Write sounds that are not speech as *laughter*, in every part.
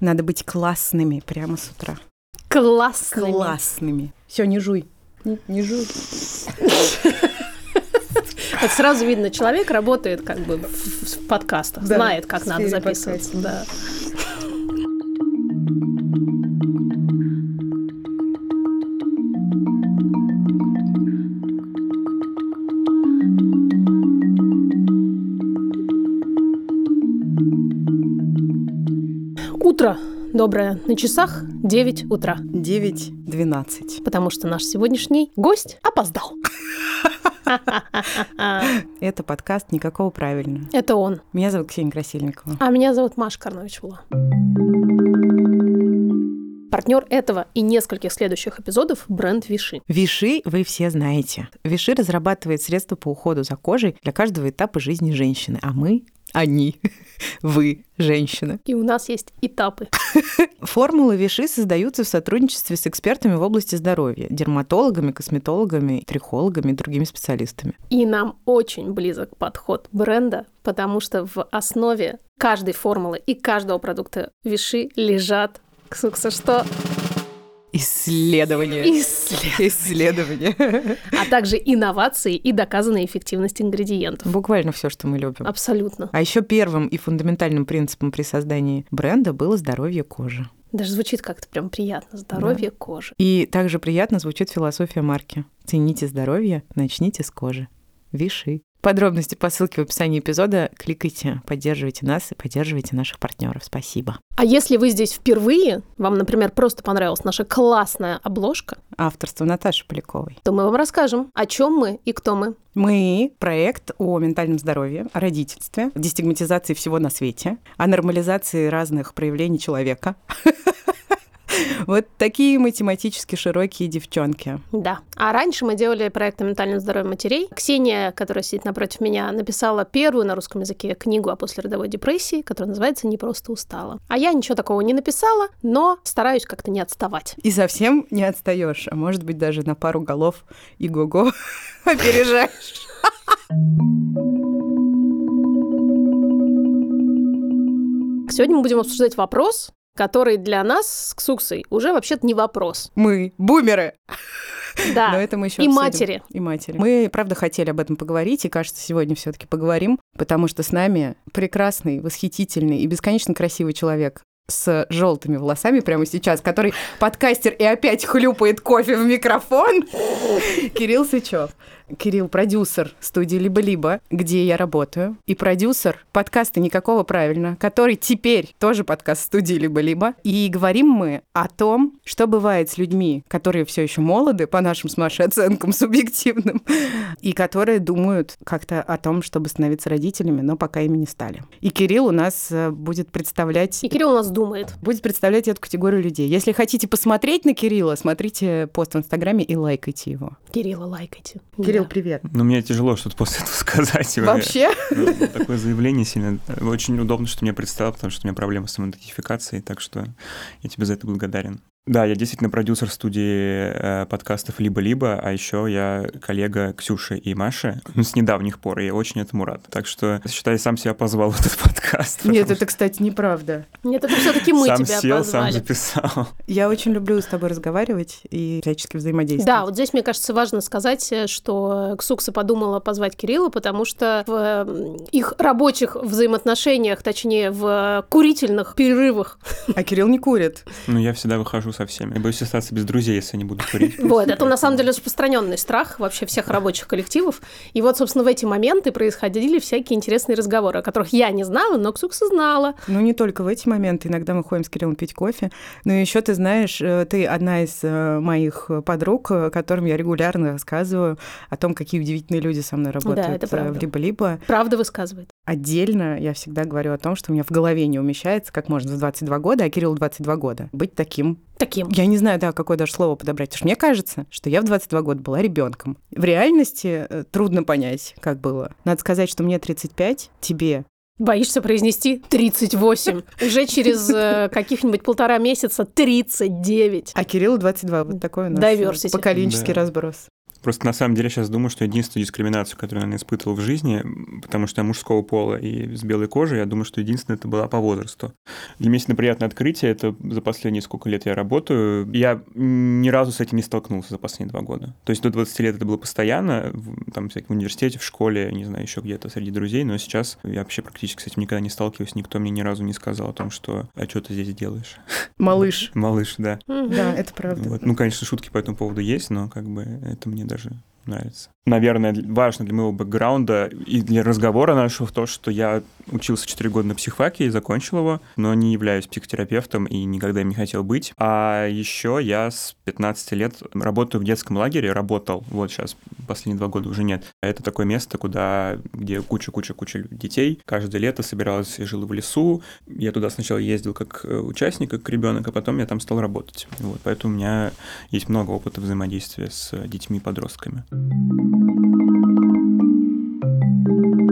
Надо быть классными прямо с утра. Классными. Классными. Все, не жуй. Не, не жуй. *laughs* Это сразу видно, человек работает как бы в, в подкастах, Да, знает, как надо записываться. Да. Доброе. На часах 9 утра. 9-12. Потому что наш сегодняшний гость опоздал. *laughs* Это подкаст «Никакого правильно». Это он. Меня зовут Ксения Красильникова. А меня зовут Маша Карнович-Ула. Партнер этого и нескольких следующих эпизодов – бренд Виши. Виши вы все знаете. Виши разрабатывает средства по уходу за кожей для каждого этапа жизни женщины. А мы, они, вы, женщины. И у нас есть этапы. Формулы Виши создаются в сотрудничестве с экспертами в области здоровья, дерматологами, косметологами, трихологами и другими специалистами. И нам очень близок подход бренда, потому что в основе каждой формулы и каждого продукта Виши лежат Ксукса, что? Исследования. Исследования. Исследования. А также инновации и доказанная эффективность ингредиентов. Буквально все, что мы любим. Абсолютно. А еще первым и фундаментальным принципом при создании бренда было здоровье кожи. Даже звучит как-то прям приятно. Здоровье кожи. И также приятно звучит философия марки. Цените здоровье, начните с кожи. Виши. Подробности по ссылке в описании эпизода. Кликайте, поддерживайте нас и поддерживайте наших партнеров. Спасибо. А если вы здесь впервые, вам, например, просто понравилась наша классная обложка, Авторство Наташи Поляковой. то мы вам расскажем, о чем мы и кто мы. Мы проект о ментальном здоровье, о родительстве, дестигматизации всего на свете, о нормализации разных проявлений человека. *laughs* *laughs* Вот такие математически широкие девчонки. Да. А раньше мы делали проект о ментальном здоровье матерей. Ксения, которая сидит напротив меня, написала первую на русском языке книгу о послеродовой депрессии, которая называется «Не просто устала». А я ничего такого не написала, но стараюсь как-то не отставать. И совсем не отстаешь, а может быть даже на пару голов и го-го *laughs* опережаешь. Сегодня мы будем обсуждать вопрос, который для нас с Ксуксой уже вообще-то не вопрос. Мы бумеры. Да. Но это мы еще И обсудим. матери. И матери. Мы, правда, хотели об этом поговорить, и, кажется, сегодня все-таки поговорим, потому что с нами прекрасный, восхитительный и бесконечно красивый человек с желтыми волосами прямо сейчас, который подкастер и опять хлюпает кофе в микрофон. *laughs* Кирилл Сычев. Кирилл продюсер студии «Либо-либо», где я работаю, и продюсер подкаста «Никакого правильно», который теперь тоже подкаст студии «Либо-либо». И говорим мы о том, что бывает с людьми, которые все еще молоды, по нашим с Машей оценкам субъективным, *laughs* и которые думают как-то о том, чтобы становиться родителями, но пока ими не стали. И Кирилл у нас э, будет представлять И Кирилл у нас думает. будет представлять эту категорию людей. Если хотите посмотреть на Кирилла, смотрите пост в Инстаграме и лайкайте его. Кирилла лайкайте. Кирилл, Да. привет. Ну, мне тяжело что-то после этого *laughs* сказать. Вообще? Ну, Такое заявление сильно... Очень удобно, что ты меня представил, потому что у меня проблемы с самоидентификацией, так что я тебе за это благодарен. Да, я действительно продюсер студии э, подкастов «Либо-либо», а еще я коллега Ксюши и Маши ну, *laughs* с недавних пор, и я очень этому рад. Так что, считай, сам себя позвал в этот подкаст. Нет, это, кстати, неправда. Нет, это все-таки мы что сам тебя сел, сам позвали. записал. *laughs* Я очень люблю с тобой разговаривать и всячески взаимодействовать. Да, вот здесь, мне кажется, важно сказать, э, что Ксукса подумала позвать Кирилла, потому что в их рабочих взаимоотношениях, точнее, в курительных перерывах, А Кирилл не курит. Ну, я всегда выхожу со всеми. Я боюсь остаться без друзей, если они будут курить. *laughs* вот, это на самом деле распространенный страх вообще всех рабочих коллективов. И вот, собственно, в эти моменты происходили всякие интересные разговоры, о которых я не знала, но Ксукса знала. Ну, не только в эти моменты. Иногда мы ходим с Кириллом пить кофе. Но еще ты знаешь, э, ты одна из э, моих подруг, э, которым я регулярно рассказываю о том, какие удивительные люди со мной работают это э, правда. в «Либо-либо». Правда высказывает. Отдельно я всегда говорю о том, что у меня в голове не умещается, как можно в 22 года, а Кириллу 22 года, быть таким. Таким. Я не знаю, да, какое даже слово подобрать, потому что мне кажется, что я в 22 года была ребенком. В реальности э, трудно понять, как было. Надо сказать, что мне 35, тебе Боишься произнести 38. Уже через э, каких-нибудь полтора месяца 39. А Кириллу 22. Вот такой у нас Diversity. поколенческий Да. разброс. Просто на самом деле сейчас думаю, что единственную дискриминацию, которую я, испытывал в жизни, потому что я мужского пола и с белой кожей, я думаю, что единственное это была по возрасту. Для меня действительно приятное открытие, это за последние сколько лет я работаю. Я ни разу с этим не столкнулся за последние два года. То есть до 20 лет это было постоянно, в, там, в университете, в школе, не знаю, еще где-то среди друзей, но сейчас я вообще практически с этим никогда не сталкиваюсь, никто мне ни разу не сказал о том, что «а что ты здесь делаешь?» Малыш. *laughs* Малыш, да. Да, это правда. Вот. Ну, конечно, шутки по этому поводу есть, но как бы это мне даже нравится. Наверное, важно для моего бэкграунда и для разговора нашего то, что я учился 4 года на психфаке и закончил его, но не являюсь психотерапевтом и никогда им не хотел быть. А еще я с 15 лет работаю в детском лагере, работал, вот сейчас последние два года уже нет. Это такое место, куда, где куча-куча-куча детей. Каждое лето собиралась и жил в лесу. Я туда сначала ездил как э, участник, как ребенок, а потом я там стал работать. Вот, поэтому у меня есть много опыта взаимодействия с детьми и подростками. thank you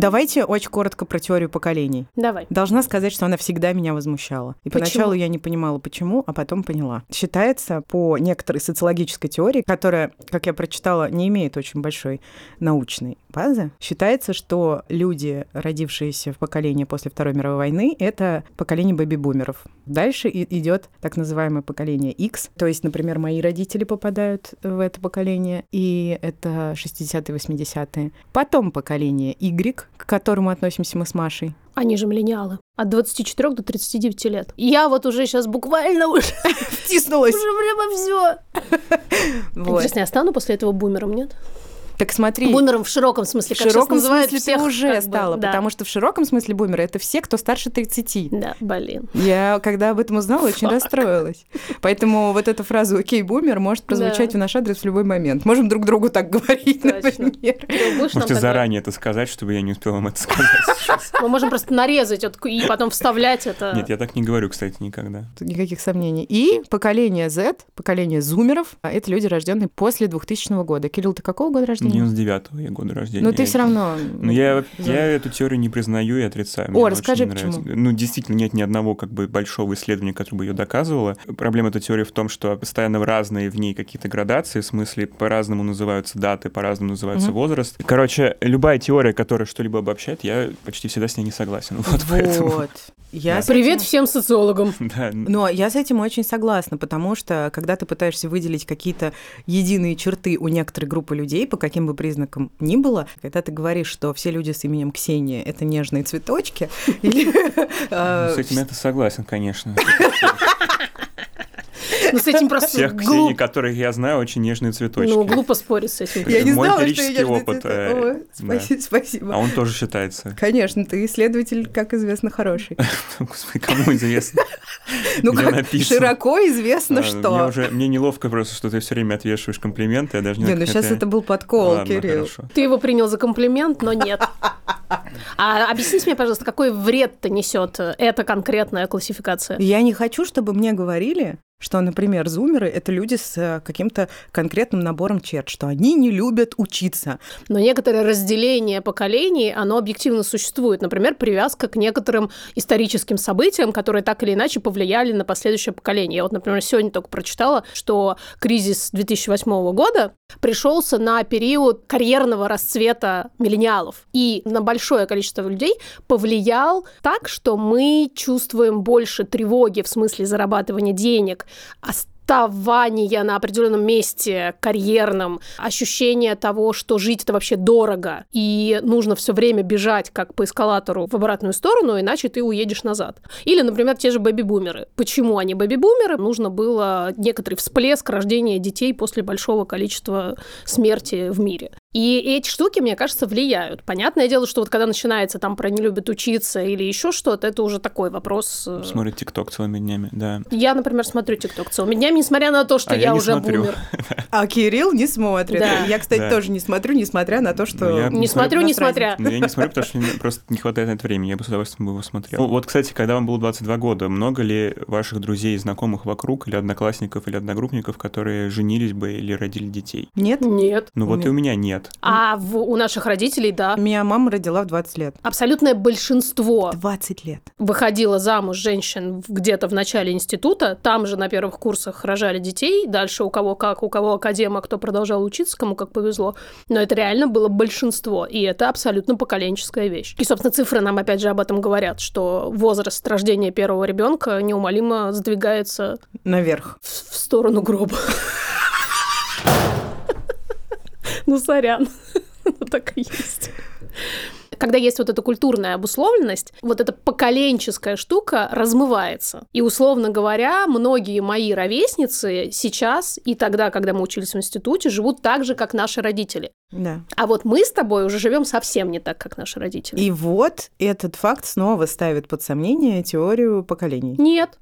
Давайте очень коротко про теорию поколений. Давай. Должна сказать, что она всегда меня возмущала. И Почему? поначалу я не понимала, почему, а потом поняла. Считается по некоторой социологической теории, которая, как я прочитала, не имеет очень большой научной базы, считается, что люди, родившиеся в поколении после Второй мировой войны, это поколение бэби-бумеров. Дальше идет так называемое поколение X. То есть, например, мои родители попадают в это поколение, и это 60-е, 80-е. Потом поколение Y, к которому относимся мы с Машей. Они же миллениалы. От 24 до 39 лет. Я вот уже сейчас буквально уже, Втиснулась. уже прямо все. *laughs* Интересно, я стану после этого бумером, нет? Так смотри, Бумером в широком смысле, в как широком сейчас называют смысле всех, ты уже как бы, стала, да. потому что в широком смысле бумеры это все, кто старше 30. Да, блин. Я, когда об этом узнала, очень Fuck. расстроилась. Поэтому вот эта фраза «Окей, бумер» может прозвучать Да. в наш адрес в любой момент. Можем друг другу так говорить, Точно. например. Можете заранее это сказать, чтобы я не успел вам это сказать *laughs* сейчас. Мы можем просто нарезать вот и потом вставлять это. Нет, я так не говорю, кстати, никогда. Тут никаких сомнений. И поколение Z, поколение зумеров, это люди, рожденные после 2000 года. Кирилл, ты какого года рождения? 99-го я года рождения. Ну, ты все равно... Ну, я, я эту теорию не признаю и отрицаю. О, Мне она расскажи, нравится. почему. Ну, действительно, нет ни одного как бы большого исследования, которое бы ее доказывало. Проблема этой теории в том, что постоянно разные в ней какие-то градации, в смысле по-разному называются даты, по-разному называется Мгм. возраст. Короче, любая теория, которая что-либо обобщает, я почти всегда с ней не согласен. *laughs* Вот, поэтому... Я Да. Привет этим- всем социологам. *laughs* Да, Но я с этим очень согласна, потому что когда ты пытаешься выделить какие-то единые черты у некоторой группы людей, по каким бы признакам ни было, когда ты говоришь, что все люди с именем Ксения — это нежные цветочки, *laughs* или... э, с этим я согласен, конечно. *laughs* Ну, с этим просто Всех Ксений, глупо. которых я знаю, очень нежные цветочки. Ну, глупо спорить с этим. Я не Мой знала, что я опыт, э, спаси- *laughs* Спасибо. А он тоже считается. Конечно, ты исследователь, как известно, хороший. *laughs* Господи, кому известно? *laughs* Ну, как широко известно, А, что... Мне уже мне неловко просто, что ты все время отвешиваешь комплименты, я даже не Не, знаю, ну сейчас это был подкол, Кирилл. Ты его принял за комплимент, но нет. А объясните мне, пожалуйста, какой вред-то несет эта конкретная классификация? Я не хочу, чтобы мне говорили, что, например, зумеры — это люди с э, каким-то конкретным набором черт, что они не любят учиться. Но некоторое разделение поколений, оно объективно существует. Например, привязка к некоторым историческим событиям, которые так или иначе повлияли на последующее поколение. Я вот, например, сегодня только прочитала, что кризис 2008 года пришелся на период карьерного расцвета миллениалов. И на большое количество людей повлиял так, что мы чувствуем больше тревоги в смысле зарабатывания денег, оставания на определенном месте карьерном, ощущение того, что жить это вообще дорого, и нужно все время бежать как по эскалатору в обратную сторону, иначе ты уедешь назад. Или, например, те же бэби-бумеры. Почему они бэби-бумеры? Нужно было некоторый всплеск рождения детей после большого количества смерти в мире. И эти штуки, мне кажется, влияют. Понятное дело, что вот когда начинается там про не любят учиться или еще что-то, это уже такой вопрос. э, Смотрит ТикТок целыми днями, да. Я, например, смотрю ТикТок целыми днями, несмотря на то, что А я, я не уже смотрю. бумер. *laughs* А Кирилл не смотрит. Да. Я, кстати, Да. тоже не смотрю, несмотря на то, что... Ну, я Не смотрю, несмотря. Я не смотрю, потому что мне просто не хватает на это времени, я бы с удовольствием бы его смотрел. Ну, Вот, кстати, когда вам было 22 года, много ли ваших друзей и знакомых вокруг, или одноклассников, или одногруппников, которые женились бы или родили детей? Нет? Нет. Ну вот и у меня нет. Нет. А в, у наших родителей, да. Меня мама родила в 20 лет. Абсолютное большинство 20 лет. выходило замуж женщин где-то в начале института, там же на первых курсах рожали детей, дальше у кого как, у кого академа, кто продолжал учиться, кому как повезло. Но это реально было большинство, и это абсолютно поколенческая вещь. И, собственно, цифры нам опять же об этом говорят, что возраст рождения первого ребенка неумолимо сдвигается Наверх. в, в сторону гроба. Ну, сорян. *laughs* Ну, так и есть. Когда есть вот эта культурная обусловленность, вот эта поколенческая штука размывается. И, условно говоря, многие мои ровесницы сейчас и тогда, когда мы учились в институте, живут так же, как наши родители. Да. А вот мы с тобой уже живем совсем не так, как наши родители. И вот этот факт снова ставит под сомнение теорию поколений. Нет.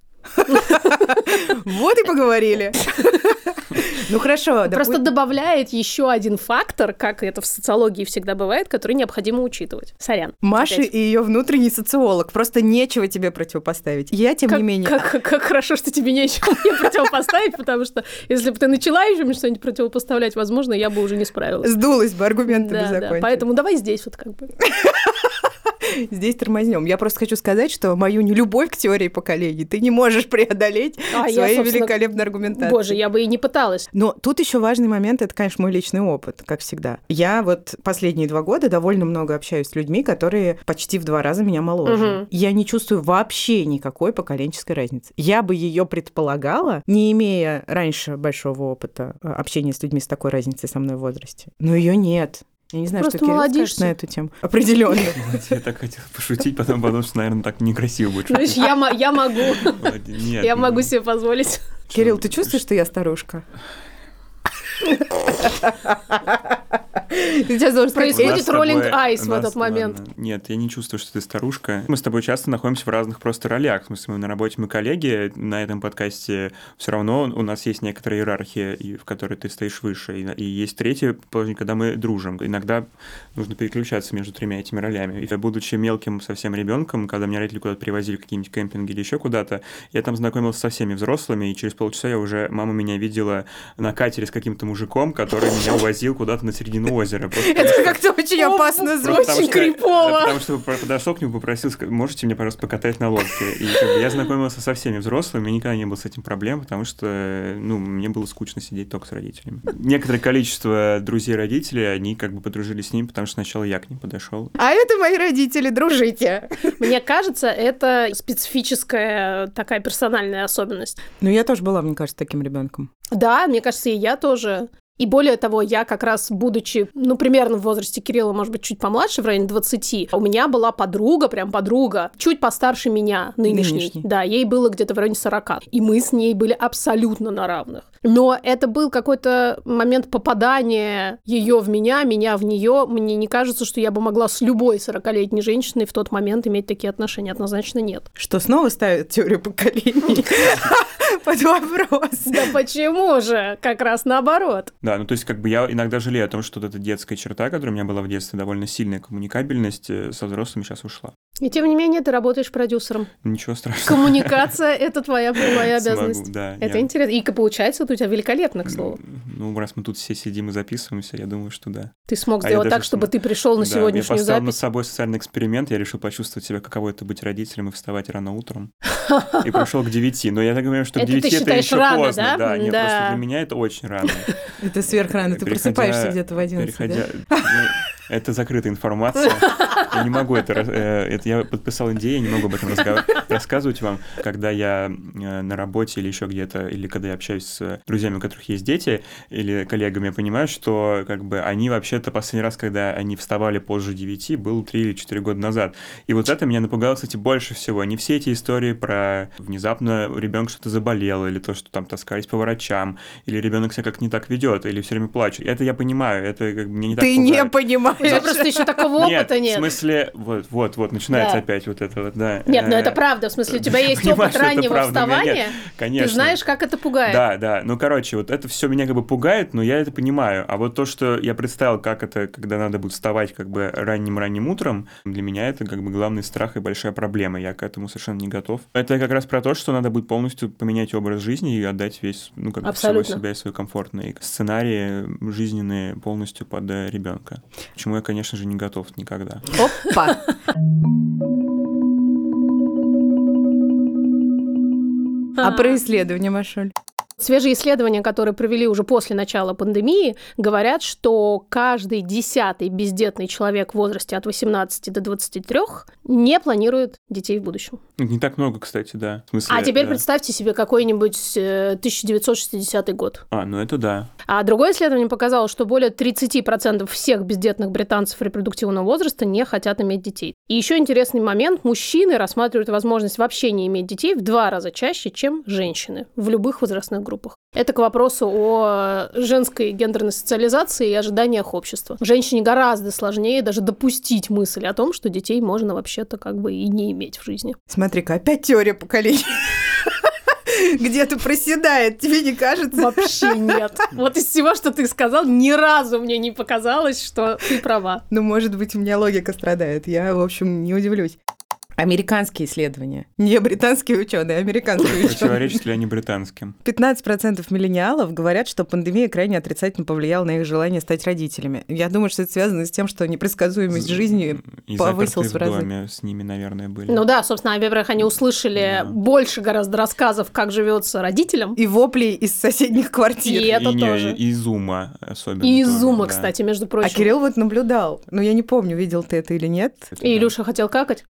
Вот и поговорили. Ну хорошо, Просто добавляет еще один фактор, как это в социологии всегда бывает, который необходимо учитывать. Сорян. Маша и ее внутренний социолог. Просто нечего тебе противопоставить. Я, тем не менее... Как, хорошо, что тебе нечего мне противопоставить, потому что если бы ты начала еще мне что-нибудь противопоставлять, возможно, я бы уже не справилась. Сдулась бы, да, закончила. поэтому давай здесь вот как бы. *laughs* *laughs* Здесь тормознем. Я просто хочу сказать, что мою нелюбовь к теории поколений ты не можешь преодолеть *laughs* А я, своей собственно, великолепной аргументацией. Боже, я бы и не пыталась. Но тут еще важный момент, это, конечно, мой личный опыт, как всегда. Я вот последние два года довольно много общаюсь с людьми, которые почти в два раза меня моложе. Мгм. Я не чувствую вообще никакой поколенческой разницы. Я бы ее предполагала, не имея раньше большого опыта э, общения с людьми с такой разницей со мной в возрасте. Но ее нет. Я не знаю, Просто что Кирилл скажет на эту тему. Определенно. *laughs* Я так хотел пошутить, потом подумал, что, наверное, так некрасиво будет. Знаешь, я, мо- я могу. Нет, Я могу себе позволить. Кирилл, ты чувствуешь, что я старушка? *laughs* *laughs* Сейчас должен Происходит роллинг айс в этот момент. Нет, я не чувствую, что ты старушка. Мы с тобой часто находимся в разных просто ролях. В смысле, мы на работе, мы коллеги. На этом подкасте все равно у нас есть некоторая иерархия, в которой ты стоишь выше. И, есть третье положение, когда мы дружим. Иногда нужно переключаться между тремя этими ролями. И будучи мелким совсем ребенком, когда меня родители куда-то привозили в какие-нибудь кемпинги или еще куда-то, я там знакомился со всеми взрослыми, и через полчаса я уже, мама меня видела на катере с каким-то мужиком, который меня увозил куда-то на середину *laughs* Просто потому Это как-то очень опасно звучит. Очень крипово. Потому что подошел к нему, попросил, можете мне, пожалуйста, покатать на лодке. И как бы, я знакомился со всеми взрослыми, никогда не было с этим проблем, потому что, ну, мне было скучно сидеть только с родителями. Некоторое количество друзей родителей, они как бы подружились с ним, потому что сначала я к ним подошел. А это мои родители, дружите. Мне кажется, это специфическая такая персональная особенность. Ну, я тоже была, мне кажется, таким ребенком. Да, мне кажется, и я тоже. И более того, я как раз, будучи, ну, примерно в возрасте Кирилла, может быть, чуть помладше, в районе 20, у меня была подруга, прям подруга, чуть постарше меня, нынешней. Нынешней. Да, ей было где-то в районе 40. И мы с ней были абсолютно на равных. Но это был какой-то момент попадания ее в меня, меня в нее. Мне не кажется, что я бы могла с любой 40-летней женщиной в тот момент иметь такие отношения. Однозначно нет. Что снова ставит теорию поколений *laughs* под вопрос. Да почему же? Как раз наоборот. Да, ну то есть как бы я иногда жалею о том, что вот эта детская черта, которая у меня была в детстве, довольно сильная коммуникабельность, э, со взрослыми сейчас ушла. И тем не менее, ты работаешь продюсером. Ничего страшного. Коммуникация — это твоя прямая Смогу, обязанность. да, Это я- интересно. И получается вот у тебя великолепно, к слову. Ну, раз мы тут все сидим и записываемся, я думаю, что да. Ты смог А сделать даже так, чтобы см- ты пришел на Да, сегодняшнюю я поставил над запись. собой социальный эксперимент, я решил почувствовать себя, каково это быть родителем и вставать рано утром. *laughs* И пришел к 9. Но я так говорю, что к Это ты 9 это еще поздно. да? нет, просто для меня это очень рано. Это сверхрано. Ты просыпаешься где-то в 11, переходя- да? *laughs* Это закрытая информация. Я не могу это... э, это я подписал NDA, я не могу об этом рассказывать вам. Когда я э, на работе или еще где-то, или когда я общаюсь с друзьями, у которых есть дети, или коллегами, я понимаю, что как бы они вообще-то последний раз, когда они вставали позже 9, был 3 или 4 года назад. И вот это меня напугало, кстати, больше всего. Не все эти истории про внезапно ребенок что-то заболел, или то, что там таскались по врачам, или ребенок себя как не так ведет, или все время плачет. Это я понимаю, это как бы мне не так Ты не пугает. У тебя просто еще такого опыта нет. в смысле, вот, вот, вот, начинается опять вот это вот, да. Нет, ну Э, это правда. В смысле, у тебя есть опыт раннего вставания. Конечно. Ты знаешь, как это пугает. Да, да. Ну, короче, вот это все меня как бы пугает, но я это понимаю. А вот то, что я представил, как это, когда надо будет вставать как бы ранним-ранним утром, для меня это как бы главный страх и большая проблема. Я к этому совершенно не готов. Это как раз про то, что надо будет полностью поменять образ жизни и отдать весь, ну, как бы всего себя и свой комфортный сценарии жизненные полностью под э, ребенка. Чему я, конечно же, не готов никогда. Опа! А про исследование, Машуль? Свежие исследования, которые провели уже после начала пандемии, говорят, что каждый десятый бездетный человек в возрасте от 18 до 23 не планирует детей в будущем. Не так много, кстати, да. В смысле, А теперь да. представьте себе какой-нибудь э, 1960 год. А, ну это да. А другое исследование показало, что более 30% всех бездетных британцев репродуктивного возраста не хотят иметь детей. И еще интересный момент. Мужчины рассматривают возможность вообще не иметь детей в два раза чаще, чем женщины в любых возрастных группах. Это к вопросу о женской гендерной социализации и ожиданиях общества. Женщине гораздо сложнее даже допустить мысль о том, что детей можно вообще-то как бы и не иметь в жизни. Смотри-ка, опять теория поколений. *laughs* Где-то проседает, тебе не кажется? Вообще нет. Вот из всего, что ты сказал, ни разу мне не показалось, что ты права. Ну, может быть, у меня логика страдает. Я, в общем, не удивлюсь. Американские исследования. Не британские ученые, а американские ученые. Противоречат ли они британским? 15% миллениалов говорят, что пандемия крайне отрицательно повлияла на их желание стать родителями. Я думаю, что это связано с тем, что непредсказуемость жизни И повысилась в разы. доме с ними, наверное, были. Ну да, собственно, во-первых, они услышали Да. больше гораздо рассказов, как живется родителям. И вопли из соседних квартир. И это и не, тоже. И из ума особенно. И из тоже, зума, да. кстати, между А прочим. Кирилл вот наблюдал. Но я не помню, видел ты это или нет. Это И да. Илюша хотел какать.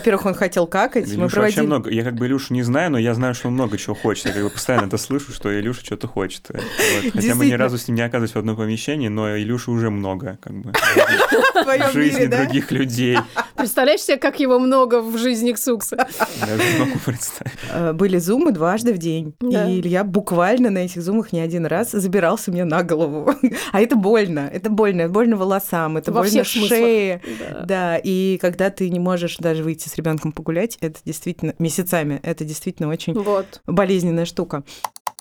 Во-первых, он хотел какать. Мы Илюша вообще проводили... много. Я как бы Илюшу не знаю, но я знаю, что он много чего хочет. Я как бы постоянно это слышу, что Илюша что-то хочет. Вот. Хотя мы ни разу с ним не оказывались в одном помещении, но Илюша уже много как бы в жизни других людей. Представляешь себе, как его много в жизни Ксукса? Даже не могу представить. Э, Были зумы дважды в день. Да. И Илья буквально на этих зумах не один раз забирался мне на голову. *laughs* А это больно. Это больно. Больно волосам, это Во больно шее. Да. Да, и когда ты не можешь даже выйти с ребенком погулять, это действительно месяцами, это действительно очень Вот. болезненная штука.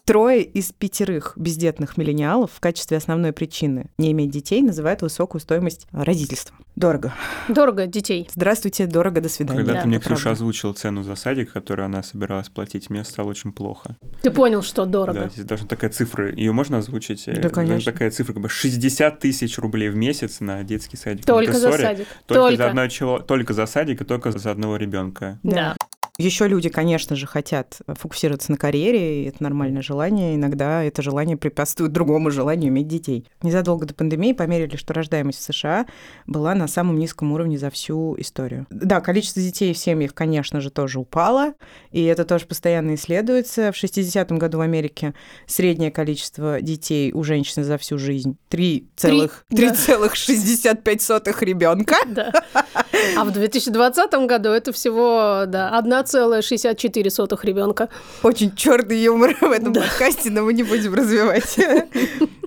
Трое из пятерых бездетных миллениалов в качестве основной причины не иметь детей называют высокую стоимость родительства. Дорого. Дорого детей. Здравствуйте, дорого, до свидания. Когда Да, ты мне Ксюша правда. озвучила цену за садик, которую она собиралась платить, мне стало очень плохо. Ты понял, что Да, дорого. здесь даже такая цифра, ее можно озвучить? Э, Да, конечно. Такая цифра, как бы 60 тысяч рублей в месяц на детский садик. Только за садик. Только, Только. За одного чело- только за садик и только за одного ребенка. Да. Еще люди, конечно же, хотят фокусироваться на карьере, и это нормальное желание. Иногда это желание препятствует другому желанию иметь детей. Незадолго до пандемии померили, что рождаемость в США была на самом низком уровне за всю историю. Да, количество детей в семьях, конечно же, тоже упало, и это тоже постоянно исследуется. В 60-м году в Америке среднее количество детей у женщины за всю жизнь 3,65 ребенка. Да. А в 2020 году это всего да, 1,64 ребенка. Очень черный юмор в этом Да. подкасте, но мы не будем развивать. *laughs*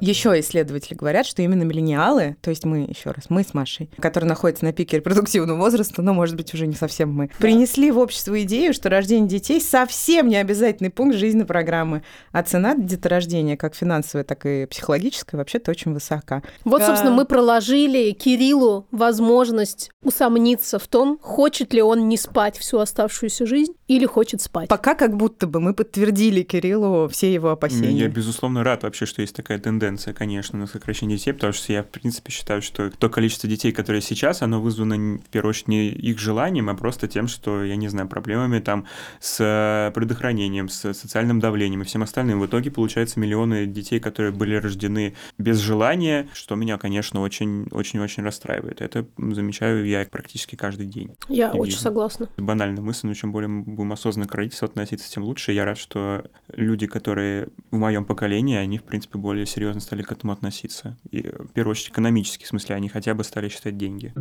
Еще исследователи говорят, что именно миллениалы, то есть мы, еще раз, мы с Машей, которые находятся на пике репродуктивного возраста, но, может быть, уже не совсем мы, принесли в общество идею, что рождение детей совсем не обязательный пункт жизненной программы, а цена деторождения, как финансовая, так и психологическая, вообще-то очень высока. Вот, собственно, А. мы проложили Кириллу возможность усомниться в том, хочет ли он не спать всю оставшуюся жизнь или хочет спать. Пока как будто бы мы подтвердили Кириллу все его Я, опасения. безусловно, рад вообще, что есть такая тенденция, конечно, на сокращение детей, потому что я, в принципе, считаю, что то количество детей, которые сейчас, оно вызвано, в первую очередь, не их желанием, а просто тем, что, я не знаю, проблемами там с э, предохранением, с социальным давлением и всем остальным. В итоге, получается, миллионы детей, которые были рождены без желания, что меня, конечно, очень-очень-очень расстраивает. Это замечаю я практически каждый день. Я И очень видно. согласна. банальная мысль, но чем более мы будем осознанно к родительству относиться, тем лучше. Я рад, что люди, которые в моем поколении, они, в принципе, более серьезно стали к этому относиться. И, в первую очередь, экономически, в смысле, они хотя бы стали считать деньги.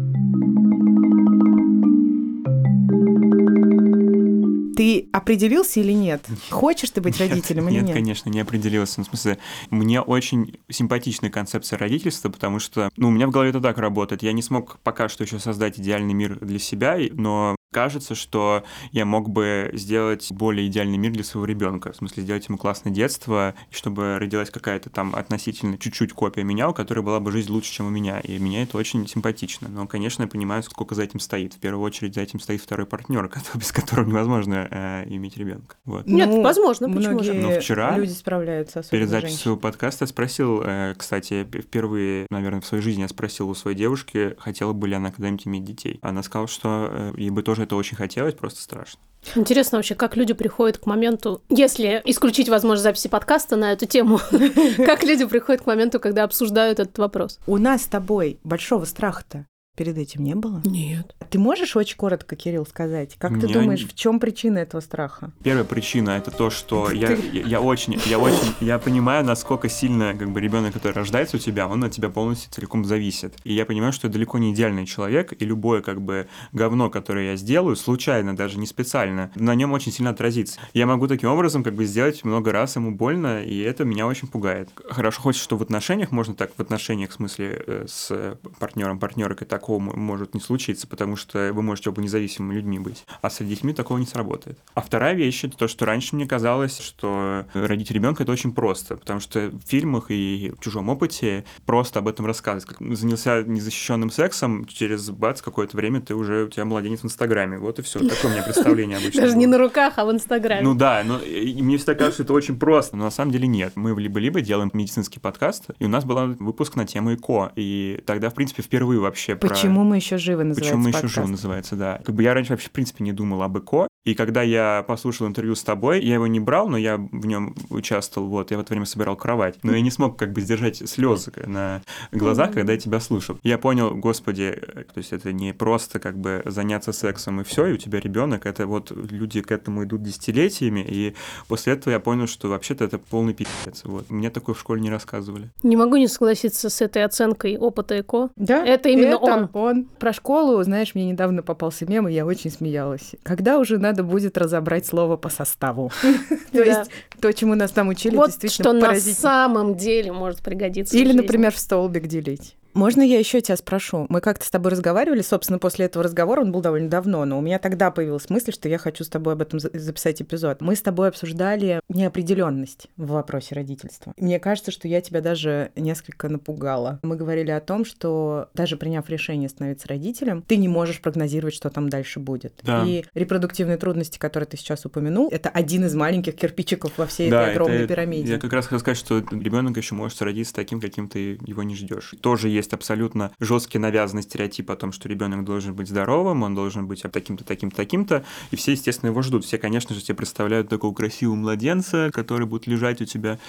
Ты определился или нет? Хочешь ты быть Нет, родителем или нет? нет? конечно, не определился. Ну, в смысле, мне очень симпатичная концепция родительства, потому что, ну, у меня в голове это так работает. Я не смог пока что еще создать идеальный мир для себя, но кажется, что я мог бы сделать более идеальный мир для своего ребенка. В смысле, сделать ему классное детство, и чтобы родилась какая-то там относительно чуть-чуть копия меня, у которой была бы жизнь лучше, чем у меня. И мне это очень симпатично. Но, конечно, я понимаю, сколько за этим стоит. В первую очередь за этим стоит второй партнер, *laughs* без которого невозможно э, иметь ребенка. Вот. Нет, Ну, возможно, почему же? Многие Но вчера люди справляются, Перед записью своего подкаста я спросил, э, кстати, впервые, наверное, в своей жизни я спросил у своей девушки, хотела бы ли она когда-нибудь иметь детей. Она сказала, что э, ей бы тоже это очень хотелось, просто страшно. Интересно вообще, как люди приходят к моменту, если исключить возможность записи подкаста на эту тему, *laughs* как люди приходят к моменту, когда обсуждают этот вопрос? У нас с тобой большого страха-то перед этим не было? Нет. Ты можешь очень коротко, Кирилл, сказать, как ты Я думаешь, в чем причина этого страха? Первая причина это то, что я, я, я очень, я очень, я понимаю, насколько сильно как бы ребенок, который рождается у тебя, он от тебя полностью целиком зависит. И я понимаю, что я далеко не идеальный человек, и любое как бы говно, которое я сделаю, случайно, даже не специально, на нем очень сильно отразится. Я могу таким образом как бы сделать много раз ему больно, и это меня очень пугает. Хорошо хоть, что в отношениях можно так, в отношениях в смысле э, с партнером, партнеркой такого может не случиться, потому что вы можете оба независимыми людьми быть. А с детьми такого не сработает. А вторая вещь это то, что раньше мне казалось, что родить ребенка это очень просто, потому что в фильмах и в чужом опыте просто об этом рассказывать. Как занялся незащищенным сексом, через бац какое-то время ты уже у тебя младенец в Инстаграме. Вот и все. Такое у меня представление обычно. Даже не на руках, а в Инстаграме. Ну да, но мне всегда кажется, что это очень просто, но на самом деле нет. Мы либо-либо делаем медицинский подкаст, и у нас был выпуск на тему ЭКО, и тогда, в принципе, впервые вообще про... Почему мы еще живы, называется Почему мы еще подкаст. живы, называется, да. Как бы я раньше вообще, в принципе, не думал об ЭКО, и когда я послушал интервью с тобой, я его не брал, но я в нем участвовал, вот, я в это время собирал кровать, но я не смог как бы сдержать слезы на глазах, когда я тебя слушал. Я понял, господи, э, то есть это не просто как бы заняться сексом и все, и у тебя ребенок, это вот люди к этому идут десятилетиями, и после этого я понял, что вообще-то это полный пиздец. Вот. Мне такое в школе не рассказывали. Не могу не согласиться с этой оценкой опыта ЭКО. Да, Это именно он. Про школу, знаешь, мне недавно попался мем, и я очень смеялась. Когда уже надо будет разобрать слово по составу? *laughs* То есть то, чему нас там учили, Вот действительно что на самом деле может пригодиться. Или, например, в столбик делить. Можно я еще тебя спрошу? Мы как-то с тобой разговаривали, собственно, после этого разговора, он был довольно давно, но у меня тогда появилась мысль, что я хочу с тобой об этом за- записать эпизод. Мы с тобой обсуждали неопределенность в вопросе родительства. Мне кажется, что я тебя даже несколько напугала. Мы говорили о том, что даже приняв решение становиться родителем, ты не можешь прогнозировать, что там дальше будет. Да. И репродуктивные трудности, которые ты сейчас упомянул, это один из маленьких кирпичиков во всей Да, этой огромной это- пирамиде. Я как раз хотел сказать, что ребенок еще может родиться таким, каким ты его не ждешь. Тоже есть абсолютно жесткий навязанный стереотип о том, что ребенок должен быть здоровым, он должен быть таким-то, таким-то, таким-то, и все, естественно, его ждут. Все, конечно же, себе представляют такого красивого младенца, который будет лежать у тебя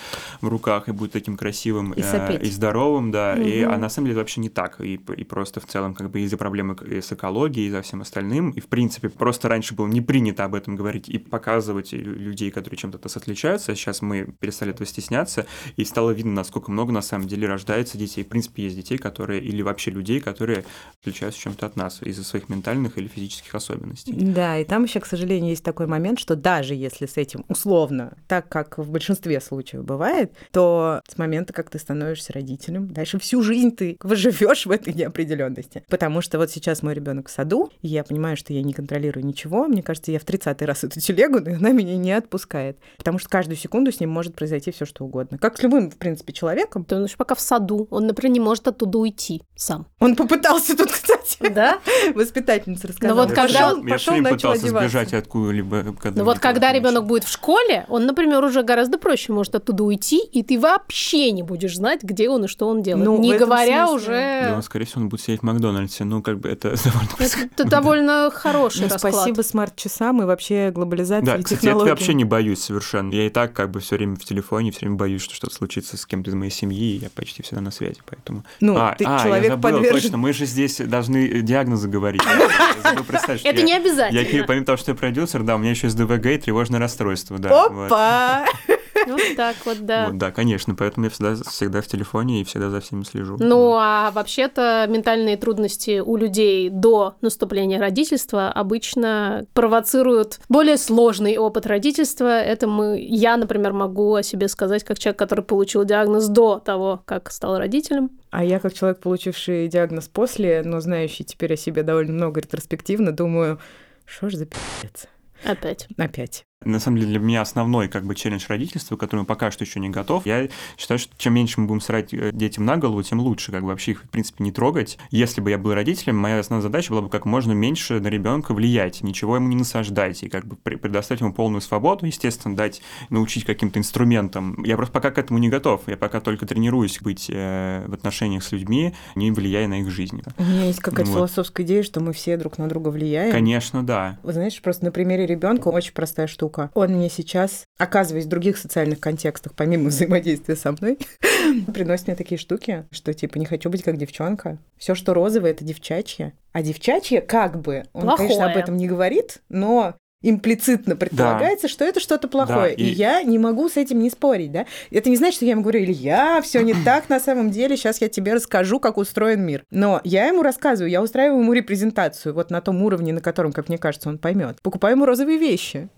в руках и будет таким красивым И э, и здоровым, да. И, Мгм. а на самом деле это вообще не так. И, и просто в целом как бы из-за проблемы и с экологией, и за всем остальным. И, в принципе, просто раньше было не принято об этом говорить и показывать лю- людей, которые чем-то отличаются. А сейчас мы перестали этого стесняться, и стало видно, насколько много на самом деле рождается детей. В принципе, есть детей, которые, или вообще людей, которые отличаются чем-то от нас из-за своих ментальных или физических особенностей. Да, и там еще, к сожалению, есть такой момент, что даже если с этим условно, так как в большинстве случаев бывает, то с момента, как ты становишься родителем, дальше всю жизнь ты живешь в этой неопределенности. Потому что вот сейчас мой ребенок в саду, и я понимаю, что я не контролирую ничего. Мне кажется, я в 30 раз эту телегу, но она меня не отпускает. Потому что каждую секунду с ним может произойти все что угодно. Как с любым, в принципе, человеком. Он еще пока в саду. Он, например, не может оттуда уйти сам. Он попытался тут, кстати, Да? воспитательница рассказала. вот Я когда- всё- Пошёл- я начал пытался одеваться. сбежать откуда-либо. когда Но мне вот когда ребенок будет в школе, он, например, уже гораздо проще может оттуда уйти, и ты вообще не будешь знать, где он и что он делает. Ну, не говоря смысле- Да, уже... скорее всего, он будет сидеть в Макдональдсе. Ну, как бы это *laughs* довольно Это довольно хороший Ну, расклад. спасибо смарт-часам и вообще глобализации Да, и кстати, технологий. я вообще не боюсь совершенно. Я и так как бы все время в телефоне, все время боюсь, что что-то случится с кем-то из моей семьи, и я почти всегда на связи, поэтому... Ну, а, ты а, человек я забыл, подвержен- точно, мы же здесь должны диагнозы говорить. Я Это я- не Я, обязательно. помимо того, что я продюсер, да, у меня еще есть ДВГ и тревожное расстройство. Опа! Вот так вот, да. Вот, да, конечно, поэтому я всегда, всегда в телефоне и всегда за всеми слежу. Ну, а вообще-то ментальные трудности у людей до наступления родительства обычно провоцируют более сложный опыт родительства. Это мы, я, например, могу о себе сказать как человек, который получил диагноз до того, как стал родителем. А я, как человек, получивший диагноз после, но знающий теперь о себе довольно много ретроспективно, думаю, что ж за пи***ц? Опять. Опять. На самом деле для меня основной как бы челлендж родительства, к которому пока что еще не готов. Я считаю, что чем меньше мы будем срать э, детям на голову, тем лучше, как бы вообще их в принципе не трогать. Если бы я был родителем, моя основная задача была бы как можно меньше на ребенка влиять, ничего ему не насаждать и как бы предоставить ему полную свободу, естественно, дать, научить каким-то инструментам. Я просто пока к этому не готов. Я пока только тренируюсь быть э, в отношениях с людьми, не влияя на их жизнь. У меня есть какая-то вот. философская идея, что мы все друг на друга влияем. Конечно, да. Вы знаешь, просто на примере ребенка очень простая штука штука. Он мне сейчас, оказываясь в других социальных контекстах, помимо *laughs* взаимодействия со мной, *laughs* приносит мне такие штуки, что типа не хочу быть как девчонка. Все, что розовое, это девчачье. А девчачье как бы, он, Плохое. конечно, об этом не говорит, но имплицитно предполагается, да. что это что-то плохое. Да, и... и я не могу с этим не спорить, да. Это не значит, что я ему говорю, Илья, все не *clears throat* так на самом деле, сейчас я тебе расскажу, как устроен мир. Но я ему рассказываю, я устраиваю ему репрезентацию вот на том уровне, на котором, как мне кажется, он поймет. Покупаю ему розовые вещи.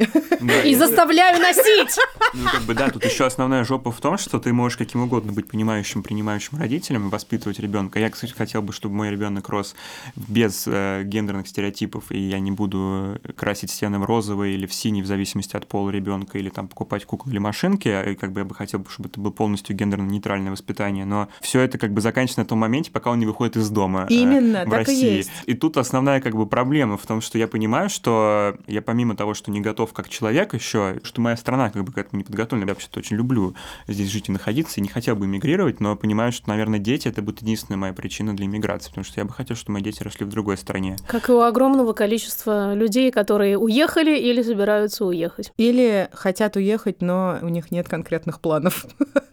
И заставляю носить! *laughs* Ну, как бы, да, тут еще основная жопа в том, что ты можешь каким угодно быть понимающим, принимающим родителем и воспитывать ребенка. Я, кстати, хотел бы, чтобы мой ребенок рос без э, гендерных стереотипов, и я не буду красить стены в розовый или в синий, в зависимости от пола ребенка, или там покупать куклы или машинки. И как бы я бы хотел, чтобы это было полностью гендерно-нейтральное воспитание. Но все это как бы заканчивается на том моменте, пока он не выходит из дома. Э, Именно, э, в так России. и есть. И тут основная как бы проблема в том, что я понимаю, что я помимо того, что не готов как человек еще, что моя страна как бы к этому не подготовлена. Я вообще-то очень люблю здесь жить и находиться, и не хотел бы эмигрировать, но понимаю, что, наверное, дети это будет единственная моя причина для иммиграции, потому что я бы хотел, чтобы мои дети росли в другой стране. Как и у огромного количества людей, которые уехали или собираются уехать. Или хотят уехать, но у них нет конкретных планов. *laughs*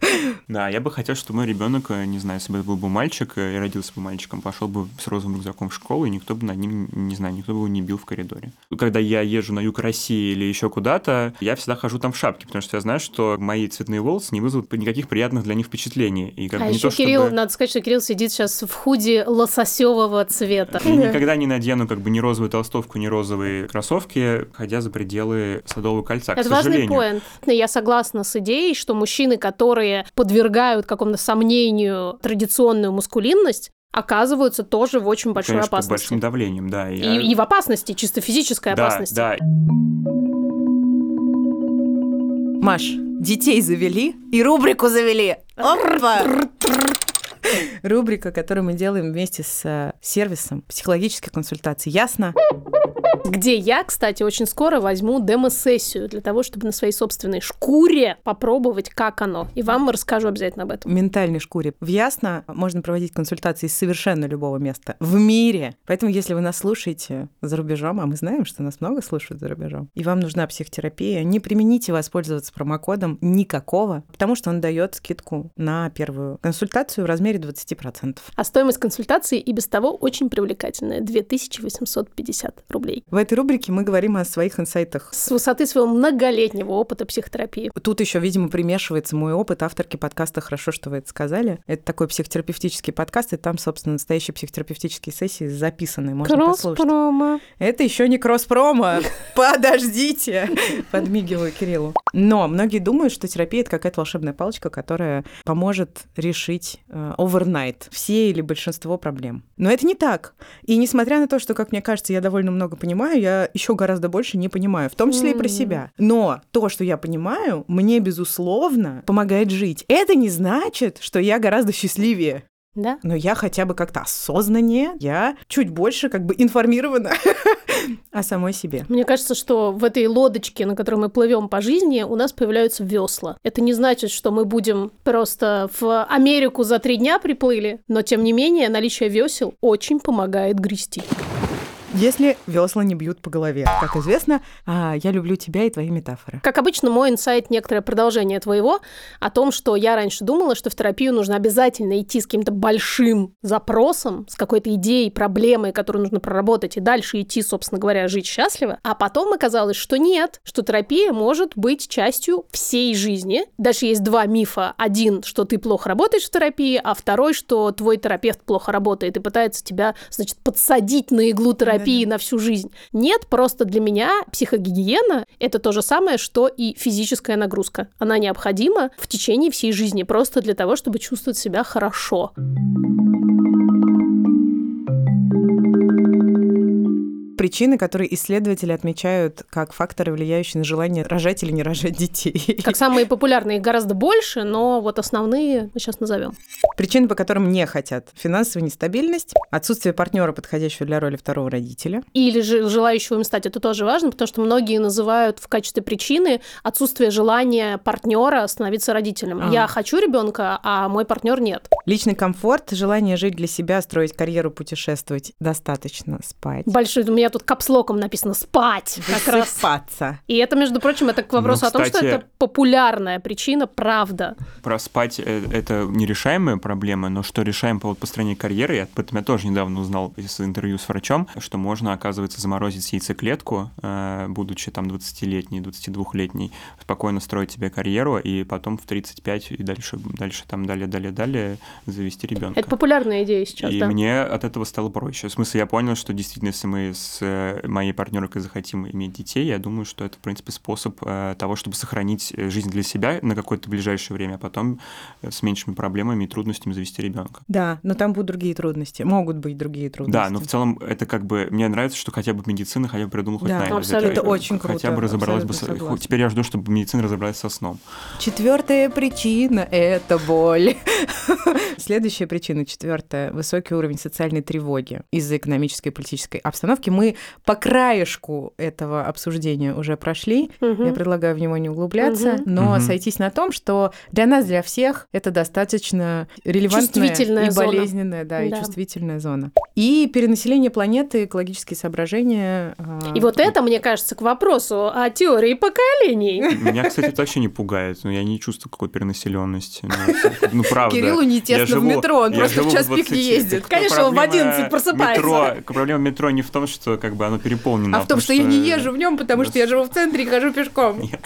Да, я бы хотел, чтобы мой ребенок, э, не знаю, если бы это был бы мальчик э, и родился бы мальчиком, пошел бы с розовым рюкзаком в школу, и никто бы над ним, не знаю, никто бы его не бил в коридоре. Когда я езжу на юг России или еще куда-то, я всегда хожу там в шапке, потому что я знаю, что мои цветные волосы не вызовут никаких приятных для них впечатлений. И как а не еще то, Кирилл, чтобы... надо сказать, что Кирилл сидит сейчас в худи лососевого цвета. Я никогда не надену как бы ни розовую толстовку, ни розовые кроссовки, ходя за пределы Садового кольца, Это к сожалению. важный поинт. Я согласна с идеей, что мужчины, которые подвергают какому-то сомнению традиционную мускулинность, оказываются тоже в очень большой Конечно, опасности. большим давлением, да. И, я- и в опасности, чисто физической да, опасности. да. Маш, детей завели и рубрику завели. Опа! Рубрика, которую мы делаем вместе с э, сервисом психологических консультаций. Ясно? Где я, кстати, очень скоро возьму демо-сессию для того, чтобы на своей собственной шкуре попробовать, как оно. И вам расскажу обязательно об этом. ментальной шкуре. В Ясно можно проводить консультации из совершенно любого места в мире. Поэтому, если вы нас слушаете за рубежом, а мы знаем, что нас много слушают за рубежом, и вам нужна психотерапия, не примените воспользоваться промокодом никакого, потому что он дает скидку на первую консультацию в размере 20%. А стоимость консультации и без того очень привлекательная. 2850 рублей. В этой рубрике мы говорим о своих инсайтах. С высоты своего многолетнего опыта психотерапии. Тут еще, видимо, примешивается мой опыт авторки подкаста «Хорошо, что вы это сказали». Это такой психотерапевтический подкаст, и там, собственно, настоящие психотерапевтические сессии записаны. Можно послушать. Кросс-промо. Это еще не кросс-промо. *laughs* Подождите. *laughs* Подмигиваю Кириллу. Но многие думают, что терапия это какая-то волшебная палочка, которая поможет решить э, overnight все или большинство проблем. Но это не так. И несмотря на то, что, как мне кажется, я довольно много понимаю, я еще гораздо больше не понимаю, в том числе и про себя. Но то, что я понимаю, мне безусловно помогает жить. Это не значит, что я гораздо счастливее. Да? Но я хотя бы как-то осознаннее, я чуть больше как бы информирована *laughs* о самой себе. Мне кажется, что в этой лодочке, на которой мы плывем по жизни, у нас появляются весла. Это не значит, что мы будем просто в Америку за три дня приплыли, но тем не менее наличие весел очень помогает грести. Если весла не бьют по голове. Как известно, а, я люблю тебя и твои метафоры. Как обычно, мой инсайт некоторое продолжение твоего о том, что я раньше думала, что в терапию нужно обязательно идти с каким-то большим запросом, с какой-то идеей, проблемой, которую нужно проработать, и дальше идти, собственно говоря, жить счастливо. А потом оказалось, что нет, что терапия может быть частью всей жизни. Дальше есть два мифа. Один, что ты плохо работаешь в терапии, а второй, что твой терапевт плохо работает и пытается тебя, значит, подсадить на иглу терапии на всю жизнь. Нет, просто для меня психогигиена — это то же самое, что и физическая нагрузка. Она необходима в течение всей жизни, просто для того, чтобы чувствовать себя хорошо. Причины, которые исследователи отмечают как факторы, влияющие на желание рожать или не рожать детей. Как самые популярные, их гораздо больше, но вот основные мы сейчас назовем. Причины, по которым не хотят. Финансовая нестабильность, отсутствие партнера, подходящего для роли второго родителя. Или же желающего им стать. Это тоже важно, потому что многие называют в качестве причины отсутствие желания партнера становиться родителем. А. Я хочу ребенка, а мой партнер нет. Личный комфорт, желание жить для себя, строить карьеру, путешествовать, достаточно спать. Большой, у меня тут капслоком написано «спать». Как раз. Высыпаться. И это, между прочим, это к вопросу Ну, о том, что кстати- это популярная причина, правда. Проспать э, — это нерешаемая проблема, но что решаем по вот построению карьеры, я об этом я тоже недавно узнал из интервью с врачом, что можно, оказывается, заморозить яйцеклетку, э, будучи там 20-летней, 22-летней, спокойно строить себе карьеру, и потом в 35 и дальше, дальше там далее, далее, далее завести ребенка. Это популярная идея сейчас, И да. мне от этого стало проще. В смысле, я понял, что действительно, если мы с э, моей партнеркой захотим иметь детей, я думаю, что это, в принципе, способ э, того, чтобы сохранить э, жизнь для себя на какое-то ближайшее время, а потом с меньшими проблемами и трудностями завести ребенка. Да, но там будут другие трудности. Могут быть другие трудности. Да, но в целом это как бы мне нравится, что хотя бы медицина хотя бы придумала хоть Да, на это. абсолютно. Это очень Хотя круто, бы разобралась бы. с- согласна. Теперь я жду, чтобы медицина разобралась со сном. Четвертая причина – это боль. *laughs* Следующая причина, четвертая – высокий уровень социальной тревоги из-за экономической и политической обстановки. Мы по краешку этого обсуждения уже прошли. Мгм. Я предлагаю в него не углубляться, Мгм. но Мгм. сойтись на том, что для нас, для всех, это достаточно релевантная Чувствительная и зона. болезненная, да, и Да. чувствительная зона. И перенаселение планеты, экологические соображения. а, И вот это, мне кажется, к вопросу о теории поколений. Меня, кстати, это вообще не пугает. но Я не чувствую какой перенаселенности. Ну, Ну, правда. Кириллу не Я тесно в живу- метро, он я просто в час пик не 20. ездит. Конечно, он в проблема 11 просыпается. Метро, проблема метро не в том, что как бы оно переполнено. А в том, том, что я не езжу в нем, потому что я живу в центре и хожу пешком. *laughs* Нет.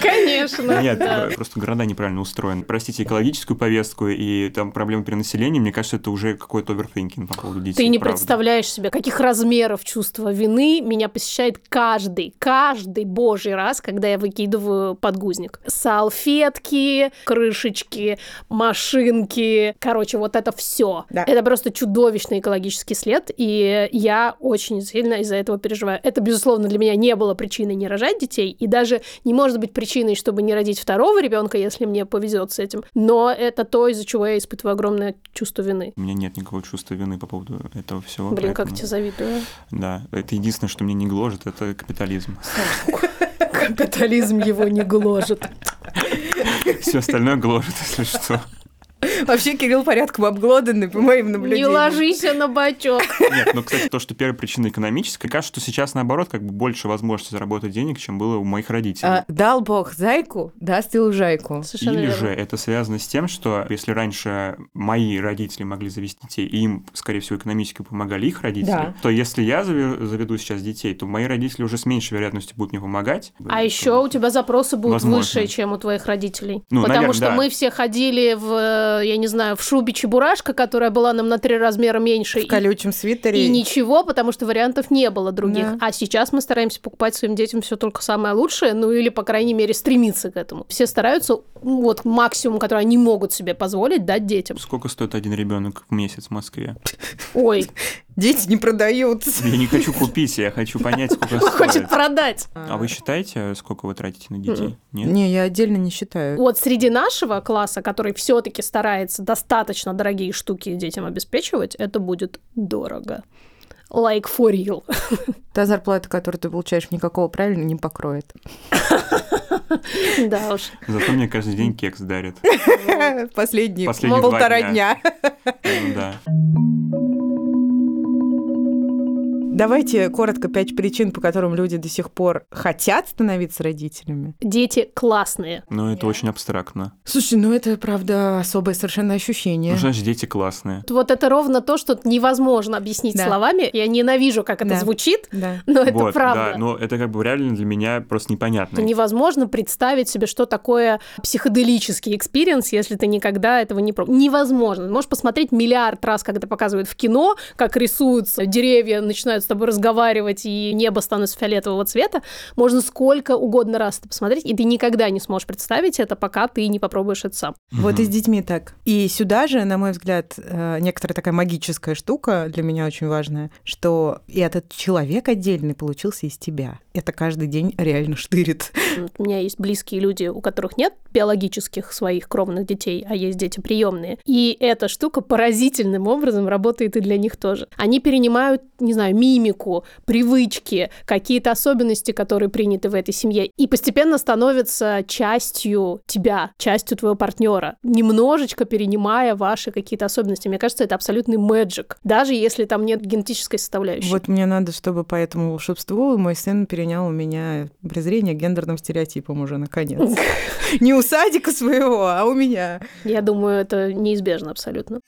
Конечно. Нет, да. просто города неправильно устроены. Простите, экологическую повестку и там проблемы перенаселения, мне кажется, это уже какой-то оверфинкинг по поводу детей. Ты не правда. представляешь себе, каких размеров чувство вины меня посещает каждый, каждый божий раз, когда я выкидываю подгузник. Салфетки, крышечки, машинки, короче, вот это все. Да. Это просто чудовищный экологический след, и я очень сильно из-за этого переживаю. Это, безусловно, для меня не было причиной не рожать детей, и даже не может быть причиной, чтобы не родить второго ребенка, если мне повезет с этим. Но это то, из-за чего я испытываю огромное чувство вины. У меня нет никакого чувства вины по поводу этого всего. Блин, как поэтому- тебе завидую. Да, это единственное, что мне не гложет, это капитализм. *laughs* Капитализм его не гложет. Все остальное гложет, если что. Вообще Кирилл порядком обглоданный, по моим Не наблюдениям. ложись на бачок. Нет, ну, кстати, то, что первая причина экономическая, кажется, что сейчас, наоборот, как бы больше возможностей заработать денег, чем было у моих родителей. А, дал бог зайку, даст и лужайку. Совершенно Или верно. же это связано с тем, что если раньше мои родители могли завести детей, и им, скорее всего, экономически помогали их родители, Да. то если я заве- заведу сейчас детей, то мои родители уже с меньшей вероятностью будут мне помогать. А еще у тебя запросы будут Возможно. выше, чем у твоих родителей. Ну, Потому наверно, что да. мы все ходили в, э, я не знаю, в шубе чебурашка, которая была нам на три размера меньше. В и- колючем свитере. И ничего, потому что вариантов не было других. Да. А сейчас мы стараемся покупать своим детям все только самое лучшее, ну или, по крайней мере, стремиться к этому. Все стараются ну, вот максимум, который они могут себе позволить, дать детям. Сколько стоит один ребенок в месяц в Москве? Ой, Дети не продаются. Я не хочу *laughs* купить, я хочу понять, сколько он хочет стоит. продать. А вы считаете, сколько вы тратите на детей? Нет? Не, я отдельно не считаю. Вот среди нашего класса, который все-таки старается достаточно дорогие штуки детям обеспечивать, это будет дорого. Like for real. *laughs* Та зарплата, которую ты получаешь, никакого правильно не покроет. *laughs* Да уж. Зато мне каждый день кекс дарят. Последние, полтора дня. дня. Ну да. Давайте коротко пять причин, по которым люди до сих пор хотят становиться родителями. Дети классные. Ну, это очень абстрактно. Слушай, ну это, правда, особое совершенно ощущение. Ну, значит, дети классные. Вот это ровно то, что невозможно объяснить Да. словами. Я ненавижу, как это Да. звучит, Да. но это вот, правда. да, но это как бы реально для меня просто непонятно. Это невозможно представить себе, что такое психоделический experience, если ты никогда этого не пробовал. Невозможно. Можешь посмотреть миллиард раз, как это показывают в кино, как рисуются деревья, начинают с тобой разговаривать, и небо становится фиолетового цвета. Можно сколько угодно раз это посмотреть, и ты никогда не сможешь представить это, пока ты не попробуешь это сам. Вот и с детьми так. И сюда же, на мой взгляд, э, некоторая такая магическая штука для меня очень важная, что и этот человек отдельный получился из тебя. Это каждый день реально штырит. Вот У меня есть близкие люди, у которых нет биологических своих кровных детей, а есть дети приемные. И эта штука поразительным образом работает и для них тоже. Они перенимают, не знаю, мимику, привычки, какие-то особенности, которые приняты в этой семье, и постепенно становятся частью тебя, частью твоего партнера, немножечко перенимая ваши какие-то особенности. Мне кажется, это абсолютный мэджик, даже если там нет генетической составляющей. Вот мне надо, чтобы по этому волшебству мой сын перенял у меня презрение к гендерным стереотипам уже наконец. *laughs* Не у садика своего, а у меня. Я думаю, это неизбежно абсолютно.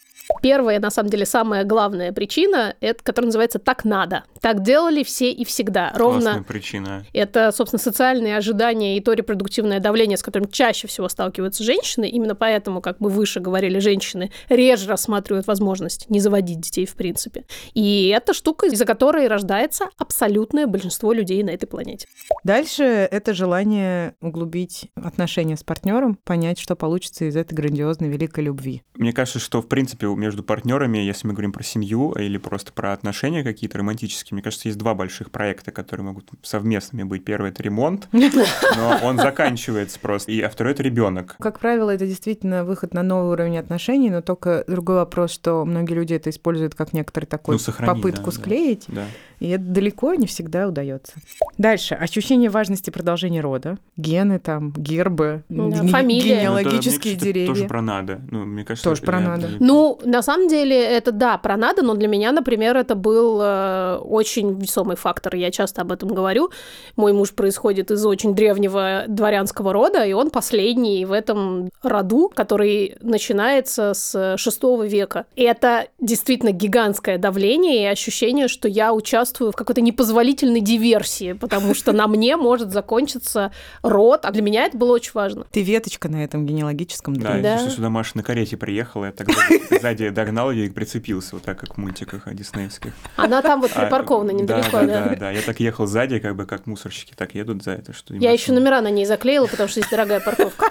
Первая, на самом деле, самая главная причина, это, которая называется «так надо». Так делали все и всегда. Классная Ровно причина. это, собственно, социальные ожидания и то репродуктивное давление, с которым чаще всего сталкиваются женщины. Именно поэтому, как мы выше говорили, женщины реже рассматривают возможность не заводить детей в принципе. И это штука, из-за которой рождается абсолютное большинство людей на этой планете. Дальше это желание углубить отношения с партнером, понять, что получится из этой грандиозной великой любви. Мне кажется, что, в принципе, между партнерами, если мы говорим про семью или просто про отношения какие-то романтические, мне кажется, есть два больших проекта, которые могут совместными быть. Первый — это ремонт, *laughs* но он заканчивается просто. И, а второй — это ребенок. Как правило, это действительно выход на новый уровень отношений, но только другой вопрос, что многие люди это используют как некоторый такой Ну, сохранить, попытку да, склеить, Да. и это далеко не всегда удается. Дальше. Ощущение важности продолжения рода. Гены там, гербы, Да, ге- фамилия. Ну, это, мне генеалогические это деревья. тоже про надо. Ну, мне кажется, Тоже про я- надо. Ну, на самом деле, это да, про надо, но для меня, например, это был э, очень весомый фактор. Я часто об этом говорю. Мой муж происходит из очень древнего дворянского рода, и он последний в этом роду, который начинается с шестого века. И это действительно гигантское давление и ощущение, что я участвую в какой-то непозволительной диверсии, потому что на мне может закончиться род, а для меня это было очень важно. Ты веточка на этом генеалогическом Да, древе. Да. если сюда Маша на карете приехала, я тогда *laughs* сзади догнал ее и прицепился, вот так, как в мультиках э, диснеевских. Она там вот А, припаркована недалеко, да, да. да, да, да. Я так ехал сзади, как бы как мусорщики так едут за это, что... Я еще номера на ней заклеила, потому что здесь дорогая парковка.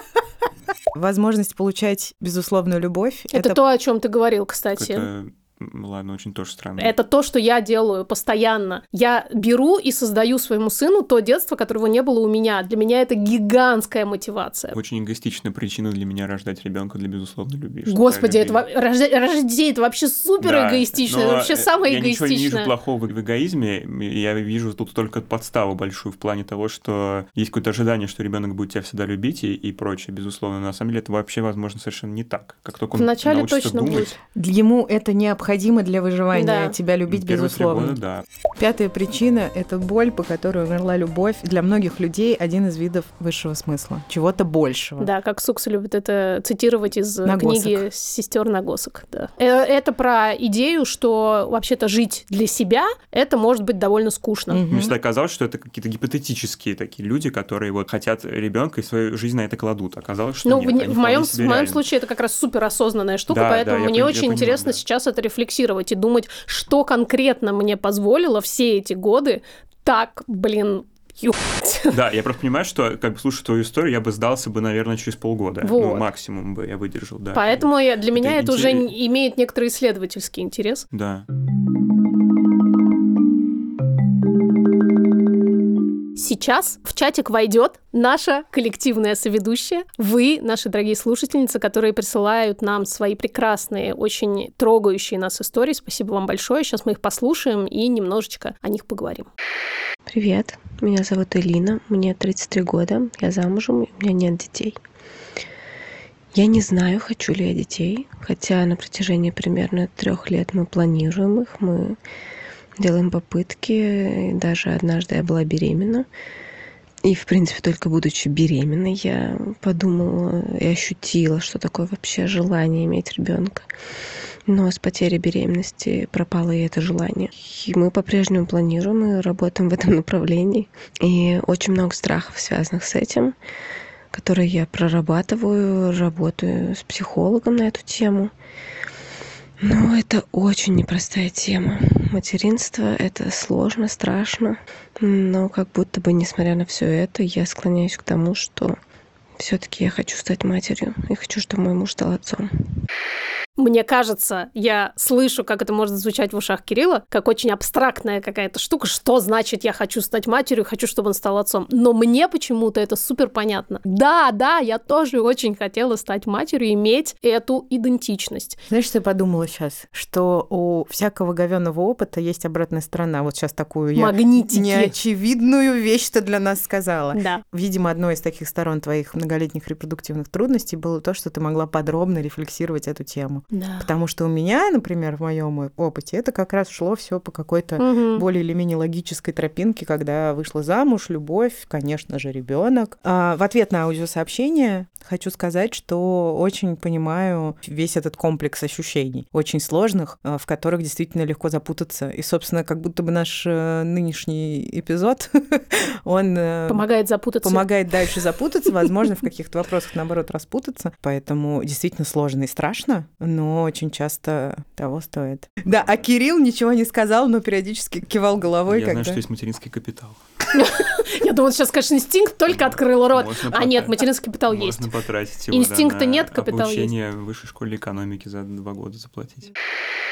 Возможность получать безусловную любовь. Это, то, о чем ты говорил, кстати. Ладно, очень тоже странно. Это то, что я делаю постоянно. Я беру и создаю своему сыну то детство, которого не было у меня. Для меня это гигантская мотивация. Очень эгоистичная причина для меня рождать ребенка для безусловной любви. Господи, это, во- детей это вообще супер Да, эгоистично. но, это вообще самое я ничего не вижу эгоистичное. плохого в эгоизме. Я вижу тут только подставу большую в плане того, что есть какое-то ожидание, что ребенок будет тебя всегда любить и, и прочее. Безусловно, на самом деле это вообще, возможно, совершенно не так. Как только он Вначале научится точно думать, будет. Ему это необходимо для выживания, Да. тебя любить первые безусловно. года, да. Пятая причина — это боль, по которой умерла любовь. Для многих людей один из видов высшего смысла, чего-то большего. Да, как Сукс любит это цитировать из э, Нагосок. книги сестер Нагосок. Да. Э, Это про идею, что вообще-то жить для себя это может быть довольно скучно. Мгм. Мне всегда казалось, что это какие-то гипотетические такие люди, которые вот хотят ребенка и свою жизнь на это кладут. Оказалось, что Ну, нет. в, в моем, в случае это как раз суперосознанная штука, Да, поэтому да, мне пон- я очень понимаю, интересно да. сейчас это рефлексировать и думать, что конкретно мне позволило все эти годы так, блин, ебать. *laughs* Да, я просто понимаю, что, как бы, слушая твою историю, я бы сдался бы, наверное, через полгода. Ну, Вот. максимум бы я выдержал, да. Поэтому я- для меня это уже интерес- имеет некоторый исследовательский интерес. Да. Сейчас в чатик войдет наша коллективная соведущая. Вы, наши дорогие слушательницы, которые присылают нам свои прекрасные, очень трогающие нас истории. Спасибо вам большое. Сейчас мы их послушаем и немножечко о них поговорим. Привет, меня зовут Элина, мне 33 года, я замужем, у меня нет детей. Я не знаю, хочу ли я детей, хотя на протяжении примерно трех лет мы планируем их, мы делаем попытки. Даже однажды я была беременна. И, в принципе, только будучи беременной, я подумала и ощутила, что такое вообще желание иметь ребенка. Но с потерей беременности пропало и это желание. И мы по-прежнему планируем и работаем в этом *laughs* направлении. И очень много страхов, связанных с этим, которые я прорабатываю, работаю с психологом на эту тему. Ну, это очень непростая тема. Материнство — это сложно, страшно. Но как будто бы, несмотря на все это, я склоняюсь к тому, что все таки я хочу стать матерью и хочу, чтобы мой муж стал отцом. Мне кажется, я слышу, как это может звучать в ушах Кирилла, как очень абстрактная какая-то штука, что значит я хочу стать матерью, хочу, чтобы он стал отцом. Но мне почему-то это супер понятно. Да, да, я тоже очень хотела стать матерью, иметь эту идентичность. Знаешь, что я подумала сейчас? Что у всякого говенного опыта есть обратная сторона. Вот сейчас такую я Магнитики. неочевидную вещь ты для нас сказала. Да. Видимо, одной из таких сторон твоих многолетних репродуктивных трудностей было то, что ты могла подробно рефлексировать эту тему. Да. Потому что у меня, например, в моем опыте, это как раз шло все по какой-то Мгм. более или менее логической тропинке, когда вышла замуж, любовь, конечно же, ребенок. А в ответ на аудиосообщение хочу сказать, что очень понимаю весь этот комплекс ощущений, очень сложных, а, в которых действительно легко запутаться. И, собственно, как будто бы наш э, нынешний эпизод, *laughs* он э, Помогает запутаться. помогает дальше запутаться, возможно, в каких-то вопросах, наоборот, распутаться. Поэтому действительно сложно и страшно, но очень часто того стоит. Да, а Кирилл ничего не сказал, но периодически кивал головой, Я когда... знаю, что есть материнский капитал. *laughs* Я думала, сейчас, конечно, инстинкт только открыл рот. А нет, материнский капитал есть. Можно потратить его, Инстинкта нет, капитал есть. обучение в высшей школе экономики за два года заплатить.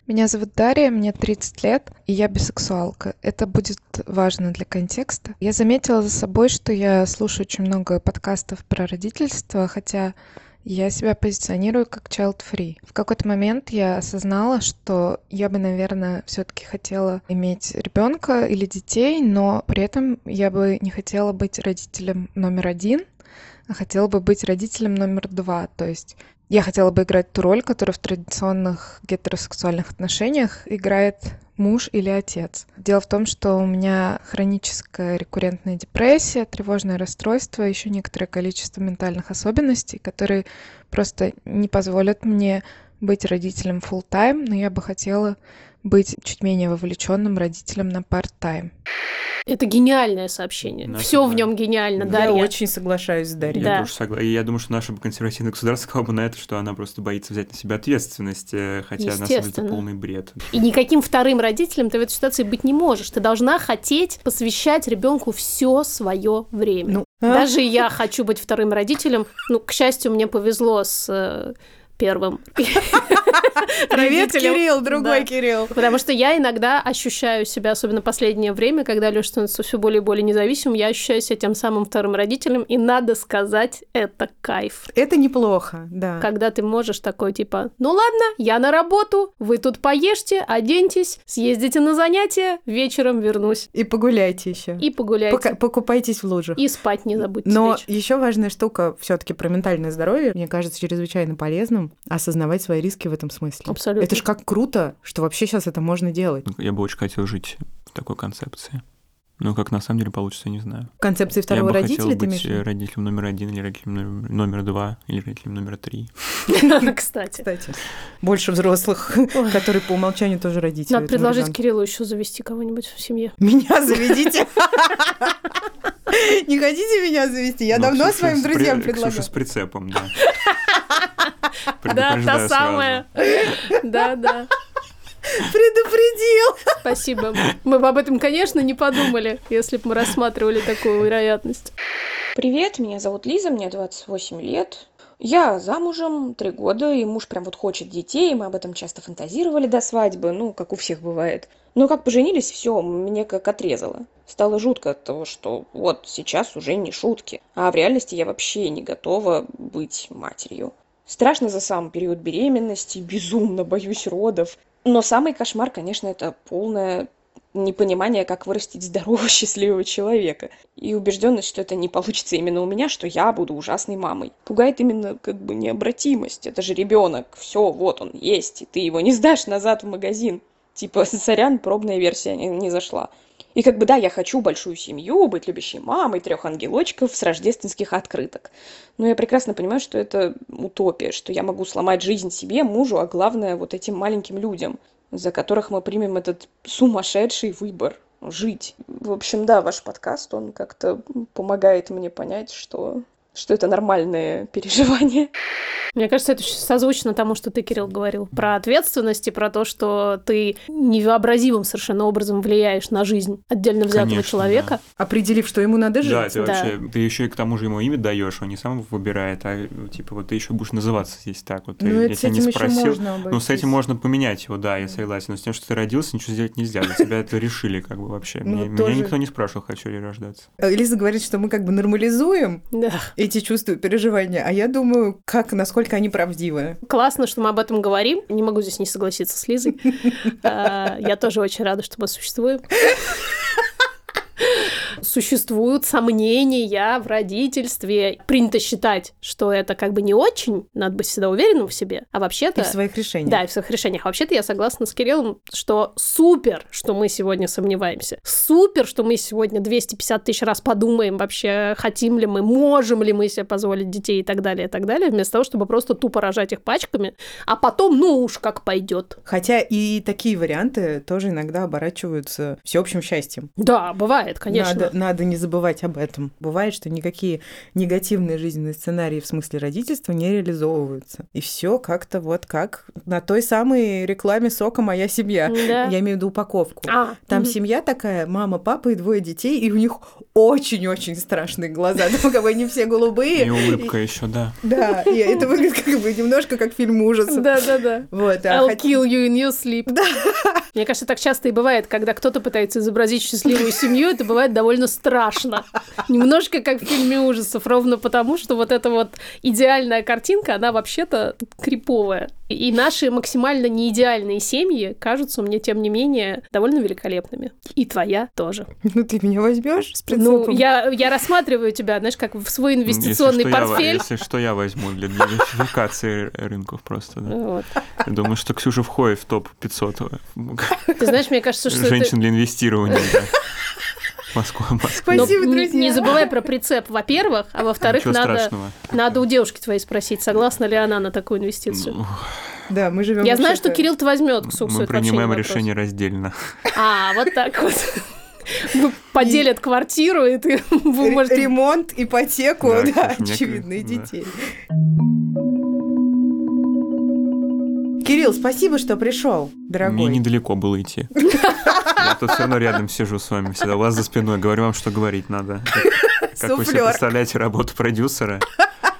Меня зовут Дарья, мне 30 лет, и я бисексуалка. Это будет важно для контекста. Я заметила за собой, что я слушаю очень много подкастов про родительство, хотя я себя позиционирую как child-free. В какой-то момент я осознала, что я бы, наверное, все-таки хотела иметь ребенка или детей, но при этом я бы не хотела быть родителем номер один, а хотела бы быть родителем номер два. То есть я хотела бы играть ту роль, которую в традиционных гетеросексуальных отношениях играет муж или отец. Дело в том, что у меня хроническая рекуррентная депрессия, тревожное расстройство, еще некоторое количество ментальных особенностей, которые просто не позволят мне быть родителем full time, но я бы хотела быть чуть менее вовлеченным родителем на part-time. Это гениальное сообщение. Да, Все в да. нем гениально, Да. Я Дарья. очень соглашаюсь с Дарьей. Да. Я тоже согласен. Я думаю, что наше бы консервативное государство *laughs* сказало бы на это, что она просто боится взять на себя ответственность, э, хотя на самом деле полный бред. И никаким вторым родителем ты в этой ситуации быть не можешь. Ты должна хотеть посвящать ребенку все свое время. Ну, а? Даже я хочу быть вторым родителем. Ну, к счастью, мне повезло с э, первым *laughs* Привет. Кирилл, другой. Кирилл. Потому что я иногда ощущаю себя, особенно последнее время, когда Леша становится все более и более независимым, я ощущаю себя тем самым вторым родителем, и надо сказать, это кайф. Это неплохо, да. Когда ты можешь такой, типа, ну ладно, я на работу, вы тут поешьте, оденьтесь, съездите на занятия, вечером вернусь. И погуляйте еще. И погуляйте. Пока- покупайтесь в лужах. И спать не забудьте Но еще важная штука все-таки про ментальное здоровье, мне кажется, чрезвычайно полезным осознавать свои риски в этом смысле. Абсолютно. Это ж как круто, что вообще сейчас это можно делать. Ну, Я бы очень хотел жить в такой концепции. Но как на самом деле получится, я не знаю. В концепции второго я бы родителя хотел ты быть имеешь э, родителем номер один, или родителем номер, два, или родителем номер три. *laughs* Кстати. Кстати, больше взрослых, которые по умолчанию тоже родители. Надо предложить. Кириллу еще завести кого-нибудь в семье. Меня заведите. *laughs* Не хотите меня завести? Я Ну, давно Ксюша своим друзьям Ксюша предлагаю. с прицепом, да. *laughs* *laughs* Да, та самая. Да, да. Предупредил. Спасибо. Мы бы об этом, конечно, не подумали, если бы мы рассматривали такую вероятность. Привет, меня зовут Лиза, мне 28 лет. Я замужем три года, и муж прям вот хочет детей, мы об этом часто фантазировали до свадьбы, ну, как у всех бывает. Но как поженились, все, мне как отрезало. Стало жутко от того, что вот сейчас уже не шутки. А в реальности я вообще не готова быть матерью. Страшно за сам период беременности, безумно боюсь родов. Но самый кошмар, конечно, это полное непонимание, как вырастить здорового, *laughs* счастливого человека. И убежденность, что это не получится именно у меня, что я буду ужасной мамой. Пугает именно как бы необратимость. Это же ребенок. Все, вот он есть, и ты его не сдашь назад в магазин. Типа, *laughs* сорян, пробная версия не, не зашла. И как бы да, я хочу большую семью, быть любящей мамой, трех ангелочков с рождественских открыток. Но я прекрасно понимаю, что это утопия, что я могу сломать жизнь себе, мужу, а главное вот этим маленьким людям, за которых мы примем этот сумасшедший выбор жить. В общем, да, ваш подкаст, он как-то помогает мне понять, что что это нормальное переживание. Мне кажется, это созвучно тому, что ты, Кирилл, говорил про ответственность и про то, что ты невообразимым совершенно образом влияешь на жизнь отдельно взятого Конечно, человека. Да. Определив, что ему надо жить. Да, ты да. вообще, ты еще и к тому же ему имя даешь, он не сам выбирает, а типа вот ты еще будешь называться здесь так вот. Ну, я тебя не спросил. Ну, с этим можно поменять его, да, я согласен. Но с тем, что ты родился, ничего сделать нельзя. За тебя это решили, как бы вообще. Ну, меня никто не спрашивал, хочу ли рождаться. Лиза говорит, что мы как бы нормализуем эти чувства и переживания, а я думаю, как, насколько они правдивы. Классно, что мы об этом говорим. Не могу здесь не согласиться с Лизой. *laughs* А, я тоже очень рада, что мы существуем существуют сомнения в родительстве. Принято считать, что это как бы не очень, надо быть всегда уверенным в себе, а вообще-то... И в своих решениях. Да, и в своих решениях. А вообще-то я согласна с Кириллом, что супер, что мы сегодня сомневаемся. Супер, что мы сегодня 250 тысяч раз подумаем вообще, хотим ли мы, можем ли мы себе позволить детей и так далее, и так далее, вместо того, чтобы просто тупо рожать их пачками, а потом, ну уж как пойдет. Хотя и такие варианты тоже иногда оборачиваются всеобщим счастьем. Да, бывает, конечно. Надо, надо не забывать об этом. Бывает, что никакие негативные жизненные сценарии в смысле родительства не реализовываются. И все как-то вот как на той самой рекламе сока «Моя семья». Да. Я имею в виду упаковку. А, Там угу. семья такая, мама, папа и двое детей, и у них очень-очень страшные глаза. Там как бы они все голубые. И улыбка еще, да. Да, и это выглядит как бы немножко как фильм ужасов. Да-да-да. Вот, а I'll хоть... kill you in your sleep. Да. Мне кажется, так часто и бывает, когда кто-то пытается изобразить счастливую семью, это бывает довольно страшно. Немножко как в фильме ужасов, ровно потому, что вот эта вот идеальная картинка, она вообще-то криповая. И наши максимально неидеальные семьи кажутся мне, тем не менее, довольно великолепными. И твоя тоже. Ну, ты меня возьмешь с принципом? Ну, я, я рассматриваю тебя, знаешь, как в свой инвестиционный если портфель. Я, если что, я возьму для диверсификации рынков просто. Да. Вот. Я думаю, что Ксюша входит в топ-500. Ты знаешь, мне кажется, что Женщин это... для инвестирования, да. Москва, Москва. Спасибо, Но друзья. Не, не забывай про прицеп, во-первых, а во-вторых, надо, надо у девушки твоей спросить, согласна ли она на такую инвестицию. Ну, да, мы живем. Я знаю, что Кирилл то возьмет Ксуксу. Мы принимаем решение раздельно. А, вот так вот. Поделят квартиру, и ты *laughs* вы можете... Ремонт, ипотеку, да, да очевидно, и детей. Кирилл, спасибо, что пришел, дорогой. Мне недалеко было идти. *laughs* Я тут все равно рядом сижу с вами всегда. У вас за спиной. Говорю вам, что говорить надо. Как вы себе представляете работу продюсера?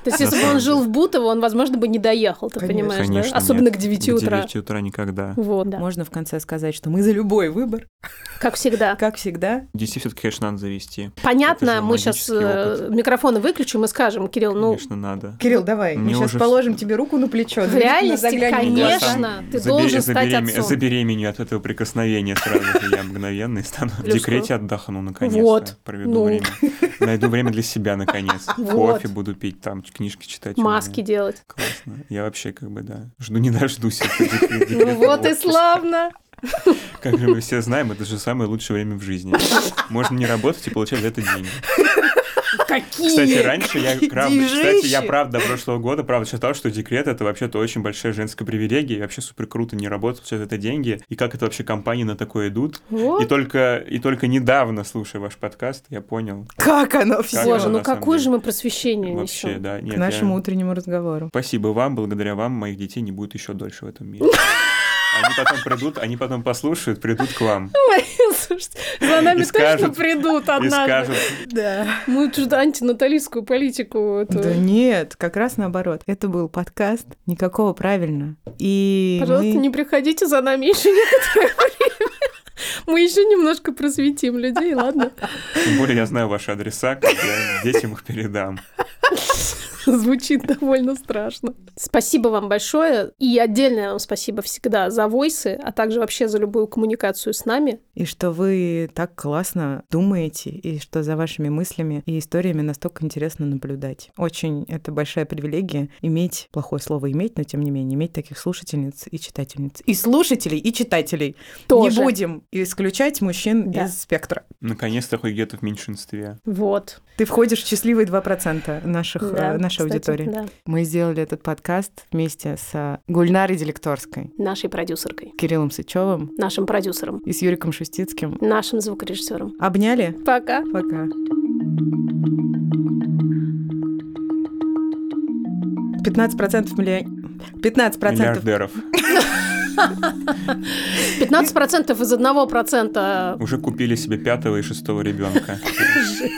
То есть, если бы он жил в Бутово, он, возможно, бы не доехал, ты понимаешь, да? Особенно к 9 утра. К 9 утра никогда. Вот. Можно в конце сказать, что мы за любой выбор. Как всегда. Как всегда. DC все-таки, конечно, надо завести. Понятно, мы сейчас э, микрофоны выключим и скажем, Кирилл, ну... Конечно, надо. Кирилл, давай, мы сейчас положим тебе руку на плечо. В реальности, конечно, ты должен стать отцом. Забеременю от этого прикосновения сразу же. Я мгновенно стану в декрете отдохну, наконец Вот. Проведу ну. время. Найду время для себя, наконец. *laughs* Кофе буду пить, там, книжки читать маски делать. Классно. Я вообще как бы, да, жду не дождусь. *laughs* Ну вот и славно. Как же мы все знаем, это же самое лучшее время в жизни. Можно не работать и получать за это деньги. Какие? Кстати, раньше я правда, кстати, я правда прошлого года правда считал, что декрет это вообще-то очень большая женская привилегия, и вообще супер круто не работать, все это деньги, и как это вообще компании на такое идут. Вот. И только и только недавно, слушая ваш подкаст, я понял. Как оно все. Боже, ну какое же мы просвещение Вообще, несем. да. Нет, К нашему я... утреннему разговору. Спасибо вам, благодаря вам моих детей не будет еще дольше в этом мире. *laughs* Они потом придут, они потом послушают, придут к вам. Слушайте, за нами точно придут однажды. Да. Мы что-то антинаталистскую политику. Да нет, как раз наоборот. Это был подкаст «Никакого правильно». И Пожалуйста, не приходите за нами еще некоторое время. Мы еще немножко просветим людей, ладно? Тем более я знаю ваши адреса, как я детям их передам. *laughs* Звучит довольно страшно. Спасибо вам большое. И отдельное вам спасибо всегда за войсы, а также вообще за любую коммуникацию с нами. И что вы так классно думаете, и что за вашими мыслями и историями настолько интересно наблюдать. Очень это большая привилегия иметь, плохое слово иметь, но тем не менее, иметь таких слушательниц и читательниц. И слушателей, и читателей. Тоже. Не будем исключать мужчин Да. из спектра. Наконец-то хоть где-то в меньшинстве. Вот. Ты входишь в счастливые 2% наших, Да, э, нашей кстати, аудитории. да. Мы сделали этот подкаст вместе с Гульнарой Делекторской, Нашей продюсеркой, Кириллом Сычевым нашим продюсером, и с Юриком Шустицким. нашим звукорежиссером. Обняли? Пока. Пока. 15% миллион... 15% Миллиардеров. 15% из одного процента Уже купили себе пятого и шестого ребенка. *laughs* Жесть.